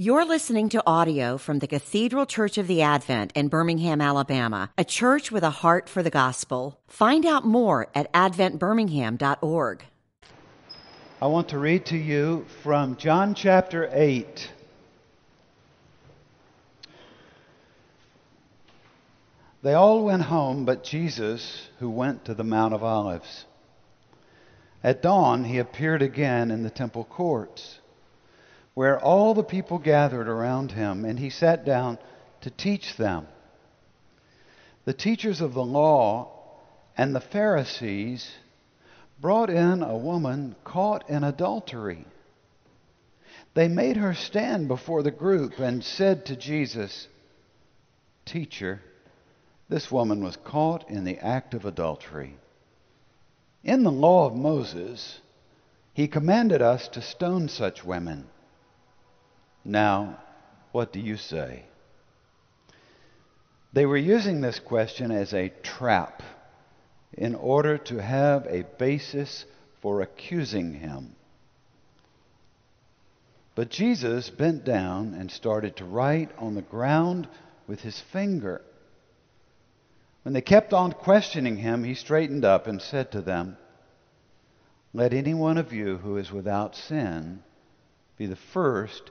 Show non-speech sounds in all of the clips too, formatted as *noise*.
You're listening to audio from the Cathedral Church of the Advent in Birmingham, Alabama, a church with a heart for the gospel. Find out more at adventbirmingham.org. I want to read to you from John chapter 8. They all went home but Jesus, who went to the Mount of Olives. At dawn, he appeared again in the temple courts where all the people gathered around him, and he sat down to teach them. The teachers of the law and the Pharisees brought in a woman caught in adultery. They made her stand before the group and said to Jesus, Teacher, this woman was caught in the act of adultery. In the law of Moses, he commanded us to stone such women. Now, what do you say? They were using this question as a trap in order to have a basis for accusing him. But Jesus bent down and started to write on the ground with his finger. When they kept on questioning him, he straightened up and said to them, Let any one of you who is without sin be the first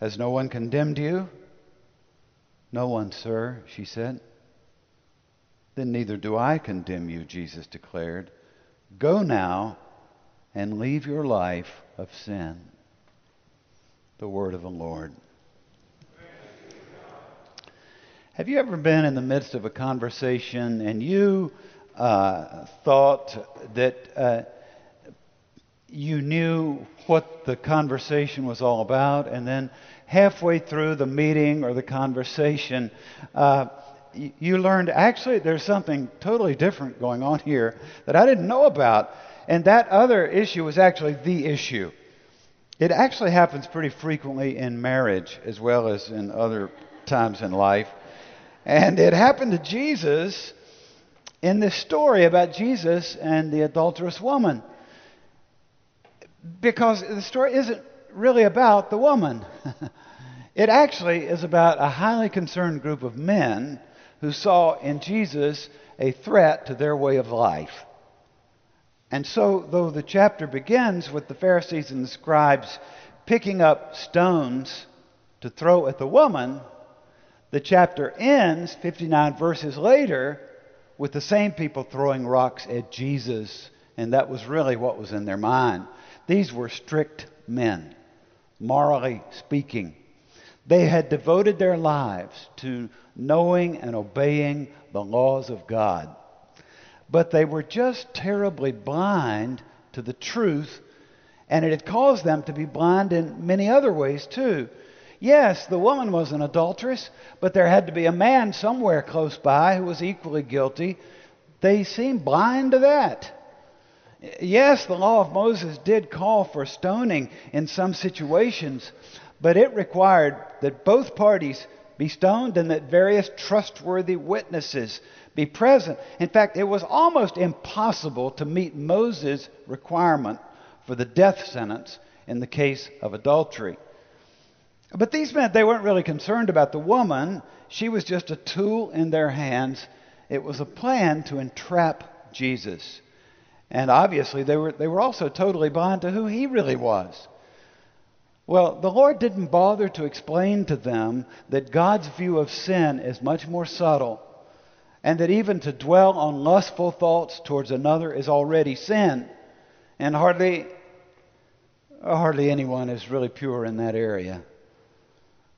Has no one condemned you? No one, sir, she said. Then neither do I condemn you, Jesus declared. Go now and leave your life of sin. The word of the Lord. Have you ever been in the midst of a conversation and you uh, thought that uh, you knew what the conversation was all about, and then halfway through the meeting or the conversation, uh, you learned actually there's something totally different going on here that I didn't know about. And that other issue was actually the issue. It actually happens pretty frequently in marriage as well as in other times in life. And it happened to Jesus in this story about Jesus and the adulterous woman because the story isn't really about the woman. *laughs* it actually is about a highly concerned group of men who saw in Jesus a threat to their way of life. And so, though the chapter begins with the Pharisees and the scribes picking up stones to throw at the woman, the chapter ends 59 verses later with the same people throwing rocks at Jesus. And that was really what was in their mind. These were strict men, morally speaking. They had devoted their lives to knowing and obeying the laws of God. But they were just terribly blind to the truth, and it had caused them to be blind in many other ways, too. Yes, the woman was an adulteress, but there had to be a man somewhere close by who was equally guilty. They seemed blind to that. Yes, the law of Moses did call for stoning in some situations, but it required that both parties be stoned and that various trustworthy witnesses be present. In fact, it was almost impossible to meet Moses' requirement for the death sentence in the case of adultery. But these men, they weren't really concerned about the woman. She was just a tool in their hands. It was a plan to entrap Jesus. And obviously, they were, they were also totally blind to who he really was. Well, the Lord didn't bother to explain to them that God's view of sin is much more subtle, and that even to dwell on lustful thoughts towards another is already sin. And hardly, hardly anyone is really pure in that area.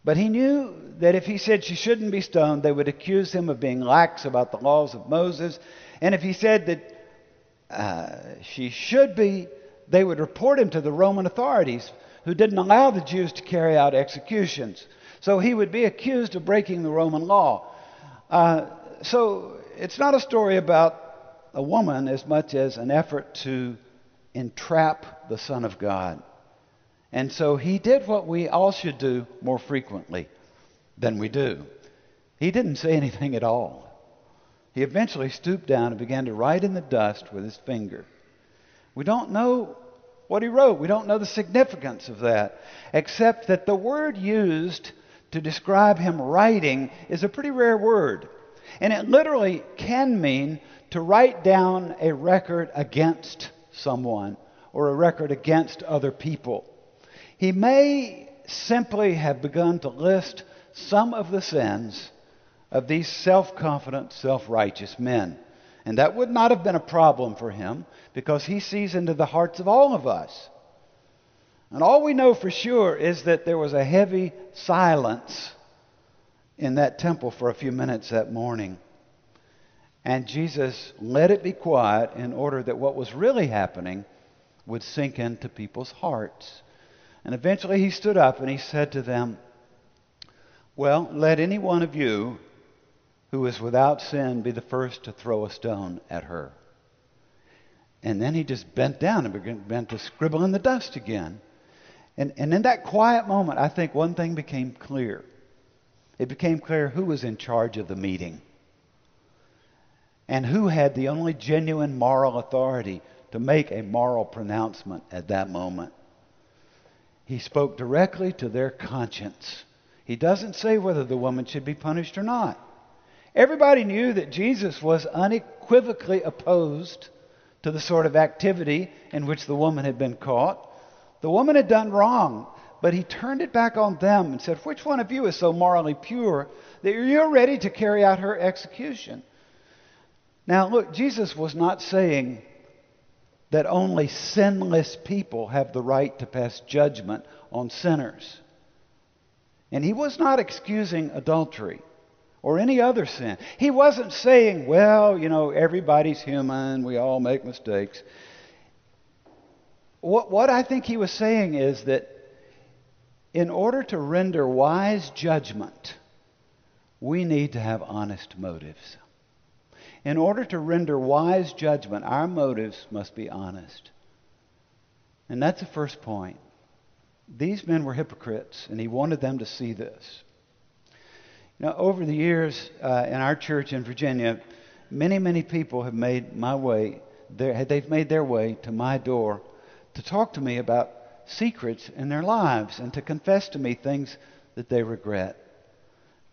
But he knew that if he said she shouldn't be stoned, they would accuse him of being lax about the laws of Moses. And if he said that uh, she should be, they would report him to the Roman authorities who didn't allow the Jews to carry out executions. So he would be accused of breaking the Roman law. Uh, so it's not a story about a woman as much as an effort to entrap the Son of God. And so he did what we all should do more frequently than we do. He didn't say anything at all. He eventually stooped down and began to write in the dust with his finger. We don't know what he wrote. We don't know the significance of that, except that the word used to describe him writing is a pretty rare word. And it literally can mean to write down a record against someone or a record against other people. He may simply have begun to list some of the sins of these self confident, self righteous men. And that would not have been a problem for him because he sees into the hearts of all of us. And all we know for sure is that there was a heavy silence in that temple for a few minutes that morning. And Jesus let it be quiet in order that what was really happening would sink into people's hearts. And eventually he stood up and he said to them, Well, let any one of you who is without sin be the first to throw a stone at her. And then he just bent down and began to scribble in the dust again. And, and in that quiet moment, I think one thing became clear. It became clear who was in charge of the meeting and who had the only genuine moral authority to make a moral pronouncement at that moment. He spoke directly to their conscience. He doesn't say whether the woman should be punished or not. Everybody knew that Jesus was unequivocally opposed to the sort of activity in which the woman had been caught. The woman had done wrong, but he turned it back on them and said, Which one of you is so morally pure that you're ready to carry out her execution? Now, look, Jesus was not saying that only sinless people have the right to pass judgment on sinners. And he was not excusing adultery or any other sin. He wasn't saying, well, you know, everybody's human, we all make mistakes. What, what I think he was saying is that in order to render wise judgment, we need to have honest motives. In order to render wise judgment, our motives must be honest. And that's the first point. These men were hypocrites, and he wanted them to see this. Now, over the years uh, in our church in Virginia, many, many people have made my way, their, they've made their way to my door to talk to me about secrets in their lives and to confess to me things that they regret.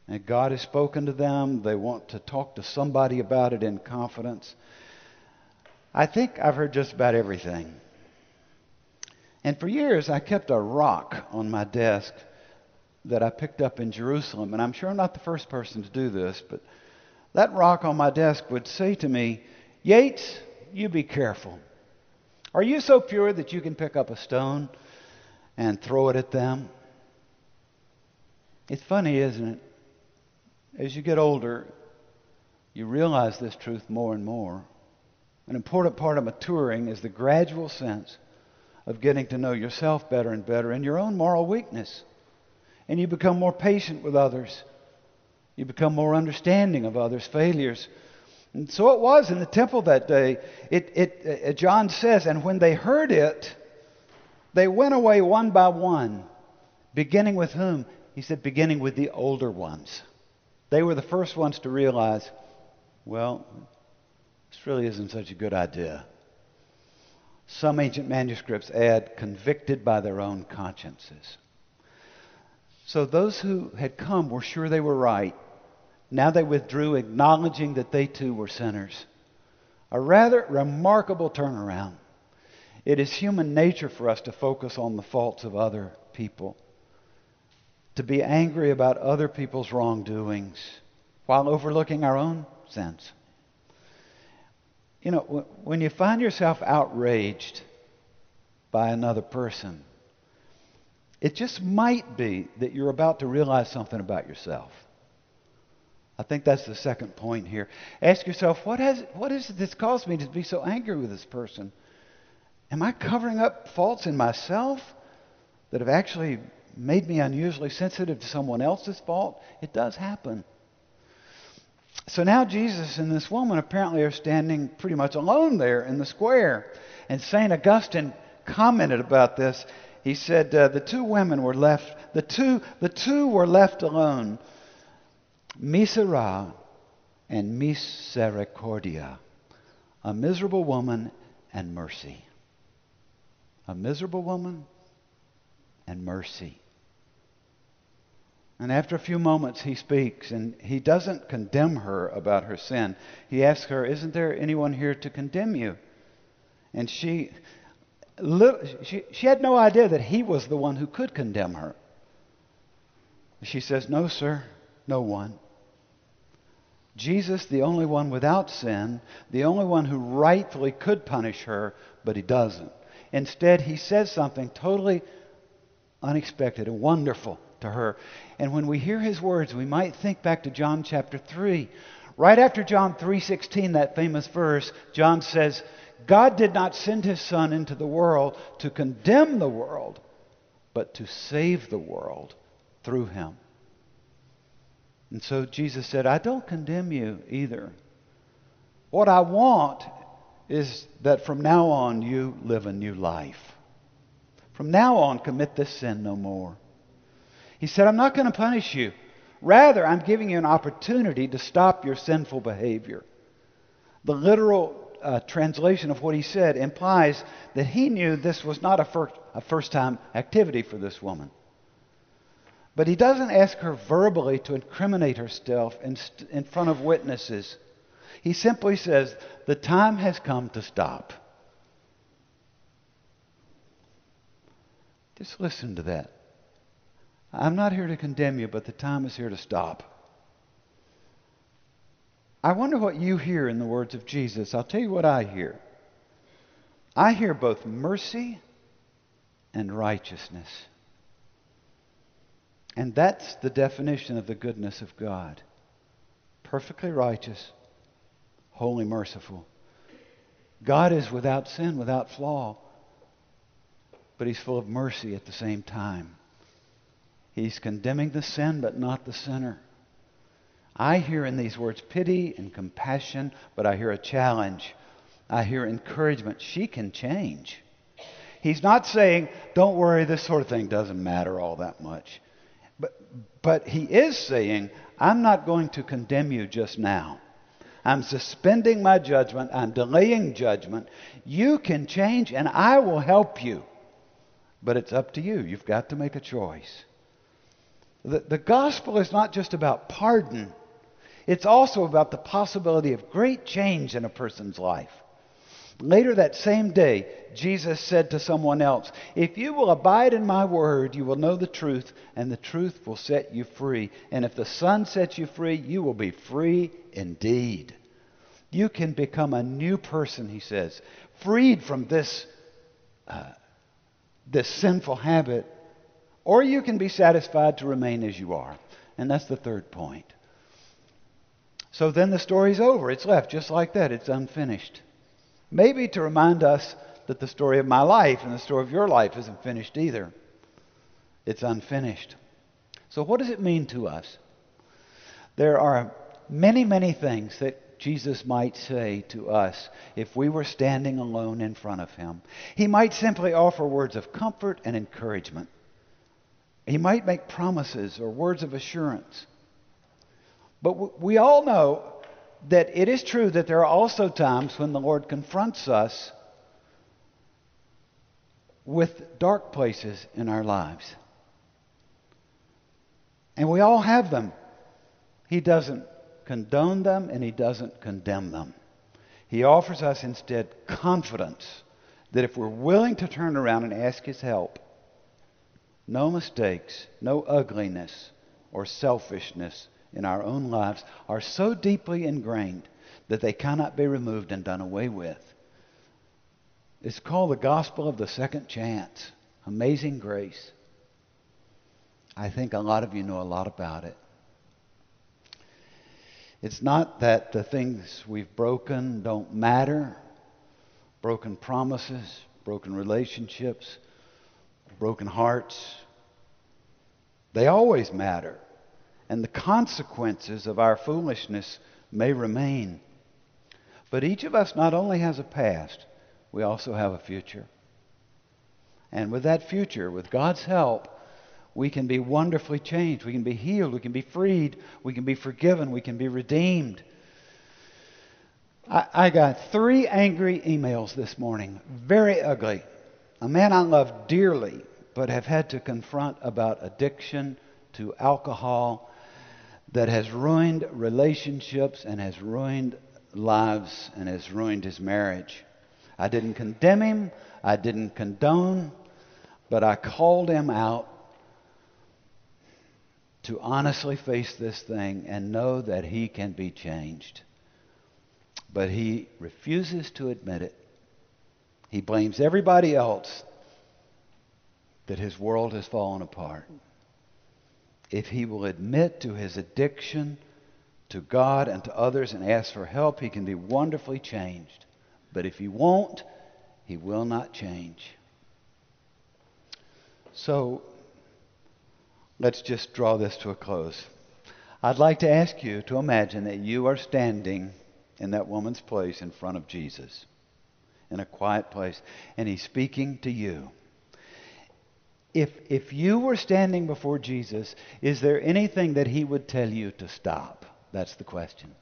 And God has spoken to them. They want to talk to somebody about it in confidence. I think I've heard just about everything. And for years, I kept a rock on my desk that I picked up in Jerusalem. And I'm sure I'm not the first person to do this, but that rock on my desk would say to me, Yates, you be careful. Are you so pure that you can pick up a stone and throw it at them? It's funny, isn't it? As you get older, you realize this truth more and more. An important part of maturing is the gradual sense of getting to know yourself better and better and your own moral weakness and you become more patient with others. You become more understanding of others' failures. And so it was in the temple that day. It, it, uh, John says, and when they heard it, they went away one by one. Beginning with whom? He said, beginning with the older ones. They were the first ones to realize, well, this really isn't such a good idea. Some ancient manuscripts add, convicted by their own consciences. So those who had come were sure they were right. Now they withdrew, acknowledging that they too were sinners. A rather remarkable turnaround. It is human nature for us to focus on the faults of other people, to be angry about other people's wrongdoings while overlooking our own sins. You know, when you find yourself outraged by another person, it just might be that you're about to realize something about yourself. I think that's the second point here. Ask yourself, what, has, what is it that's caused me to be so angry with this person? Am I covering up faults in myself? that have actually made me unusually sensitive to someone else's fault. It does happen. So now Jesus and this woman apparently are standing pretty much alone there in the square. And St. Augustine commented about this. He said uh, the two women were left, the two, the two were left alone. Misera and misericordia. A miserable woman and mercy. A miserable woman and mercy. And after a few moments, he speaks, and he doesn't condemn her about her sin. He asks her, Isn't there anyone here to condemn you? And she, she, she had no idea that he was the one who could condemn her. She says, No, sir, no one. Jesus, the only one without sin, the only one who rightfully could punish her, but he doesn't. Instead, he says something totally unexpected and wonderful to her. And when we hear his words, we might think back to John chapter 3. Right after John 3:16, that famous verse, John says, God did not send his son into the world to condemn the world, but to save the world through him. And so Jesus said, I don't condemn you either. What I want is that from now on you live a new life. From now on, commit this sin no more. He said, I'm not going to punish you. Rather, I'm giving you an opportunity to stop your sinful behavior. The literal uh, translation of what he said implies that he knew this was not a, fir- a first time activity for this woman. But he doesn't ask her verbally to incriminate herself in, st- in front of witnesses. He simply says, The time has come to stop. Just listen to that. I'm not here to condemn you, but the time is here to stop. I wonder what you hear in the words of Jesus. I'll tell you what I hear. I hear both mercy and righteousness. And that's the definition of the goodness of God perfectly righteous, wholly merciful. God is without sin, without flaw, but He's full of mercy at the same time. He's condemning the sin, but not the sinner. I hear in these words pity and compassion, but I hear a challenge. I hear encouragement. She can change. He's not saying, don't worry, this sort of thing doesn't matter all that much. But, but he is saying, I'm not going to condemn you just now. I'm suspending my judgment. I'm delaying judgment. You can change, and I will help you. But it's up to you. You've got to make a choice. The, the gospel is not just about pardon, it's also about the possibility of great change in a person's life. Later that same day, Jesus said to someone else, If you will abide in my word, you will know the truth, and the truth will set you free. And if the Son sets you free, you will be free indeed. You can become a new person, he says, freed from this, uh, this sinful habit, or you can be satisfied to remain as you are. And that's the third point. So then the story's over. It's left just like that. It's unfinished. Maybe to remind us that the story of my life and the story of your life isn't finished either. It's unfinished. So, what does it mean to us? There are many, many things that Jesus might say to us if we were standing alone in front of him. He might simply offer words of comfort and encouragement. He might make promises or words of assurance. But we all know that it is true that there are also times when the Lord confronts us with dark places in our lives. And we all have them. He doesn't condone them and he doesn't condemn them. He offers us instead confidence that if we're willing to turn around and ask his help, no mistakes, no ugliness or selfishness in our own lives are so deeply ingrained that they cannot be removed and done away with. It's called the gospel of the second chance. Amazing grace. I think a lot of you know a lot about it. It's not that the things we've broken don't matter broken promises, broken relationships, broken hearts. They always matter. And the consequences of our foolishness may remain. But each of us not only has a past, we also have a future. And with that future, with God's help, we can be wonderfully changed. We can be healed. We can be freed. We can be forgiven. We can be redeemed. I, I got three angry emails this morning, very ugly. A man I love dearly, but have had to confront about addiction to alcohol that has ruined relationships and has ruined lives and has ruined his marriage. I didn't condemn him, I didn't condone, but I called him out to honestly face this thing and know that he can be changed. But he refuses to admit it. He blames everybody else that his world has fallen apart. If he will admit to his addiction to God and to others and ask for help, he can be wonderfully changed. But if he won't, he will not change. So let's just draw this to a close. I'd like to ask you to imagine that you are standing in that woman's place in front of Jesus in a quiet place, and he's speaking to you. If, if you were standing before Jesus, is there anything that he would tell you to stop? That's the question.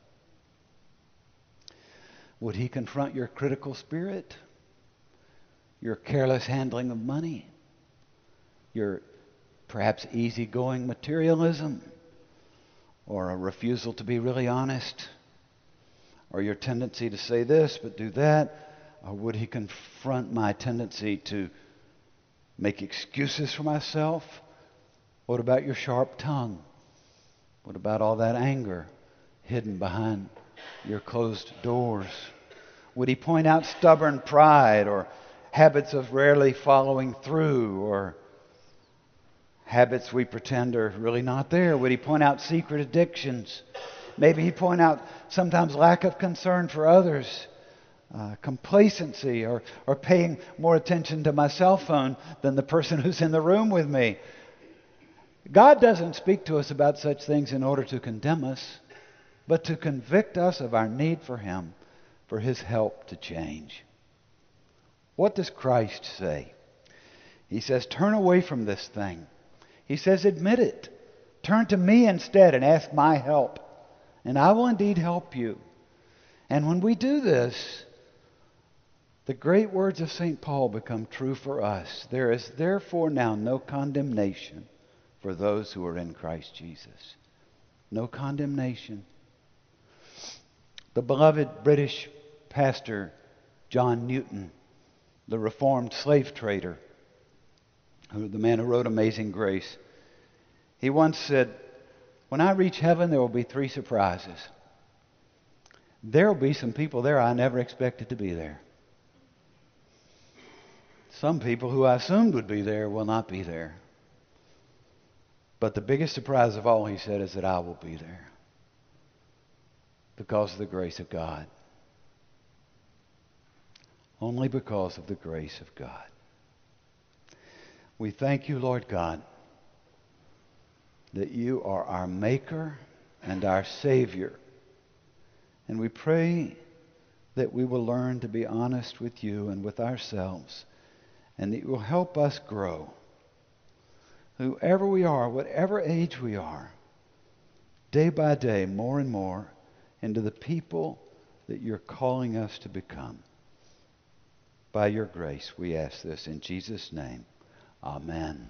Would he confront your critical spirit? Your careless handling of money? Your perhaps easygoing materialism? Or a refusal to be really honest? Or your tendency to say this but do that? Or would he confront my tendency to make excuses for myself? What about your sharp tongue? What about all that anger hidden behind your closed doors? Would he point out stubborn pride or habits of rarely following through or habits we pretend are really not there? Would he point out secret addictions? Maybe he'd point out sometimes lack of concern for others uh, complacency or, or paying more attention to my cell phone than the person *laughs* who's in the room with me. God doesn't speak to us about such things in order to condemn us, but to convict us of our need for Him, for His help to change. What does Christ say? He says, Turn away from this thing. He says, Admit it. Turn to me instead and ask my help, and I will indeed help you. And when we do this, the great words of St. Paul become true for us. There is therefore now no condemnation for those who are in Christ Jesus. No condemnation. The beloved British pastor John Newton, the reformed slave trader, who the man who wrote Amazing Grace, he once said, When I reach heaven, there will be three surprises. There will be some people there I never expected to be there. Some people who I assumed would be there will not be there. But the biggest surprise of all, he said, is that I will be there because of the grace of God. Only because of the grace of God. We thank you, Lord God, that you are our Maker and our Savior. And we pray that we will learn to be honest with you and with ourselves and you will help us grow. Whoever we are, whatever age we are, day by day, more and more, into the people that you're calling us to become. By your grace, we ask this in Jesus' name. Amen.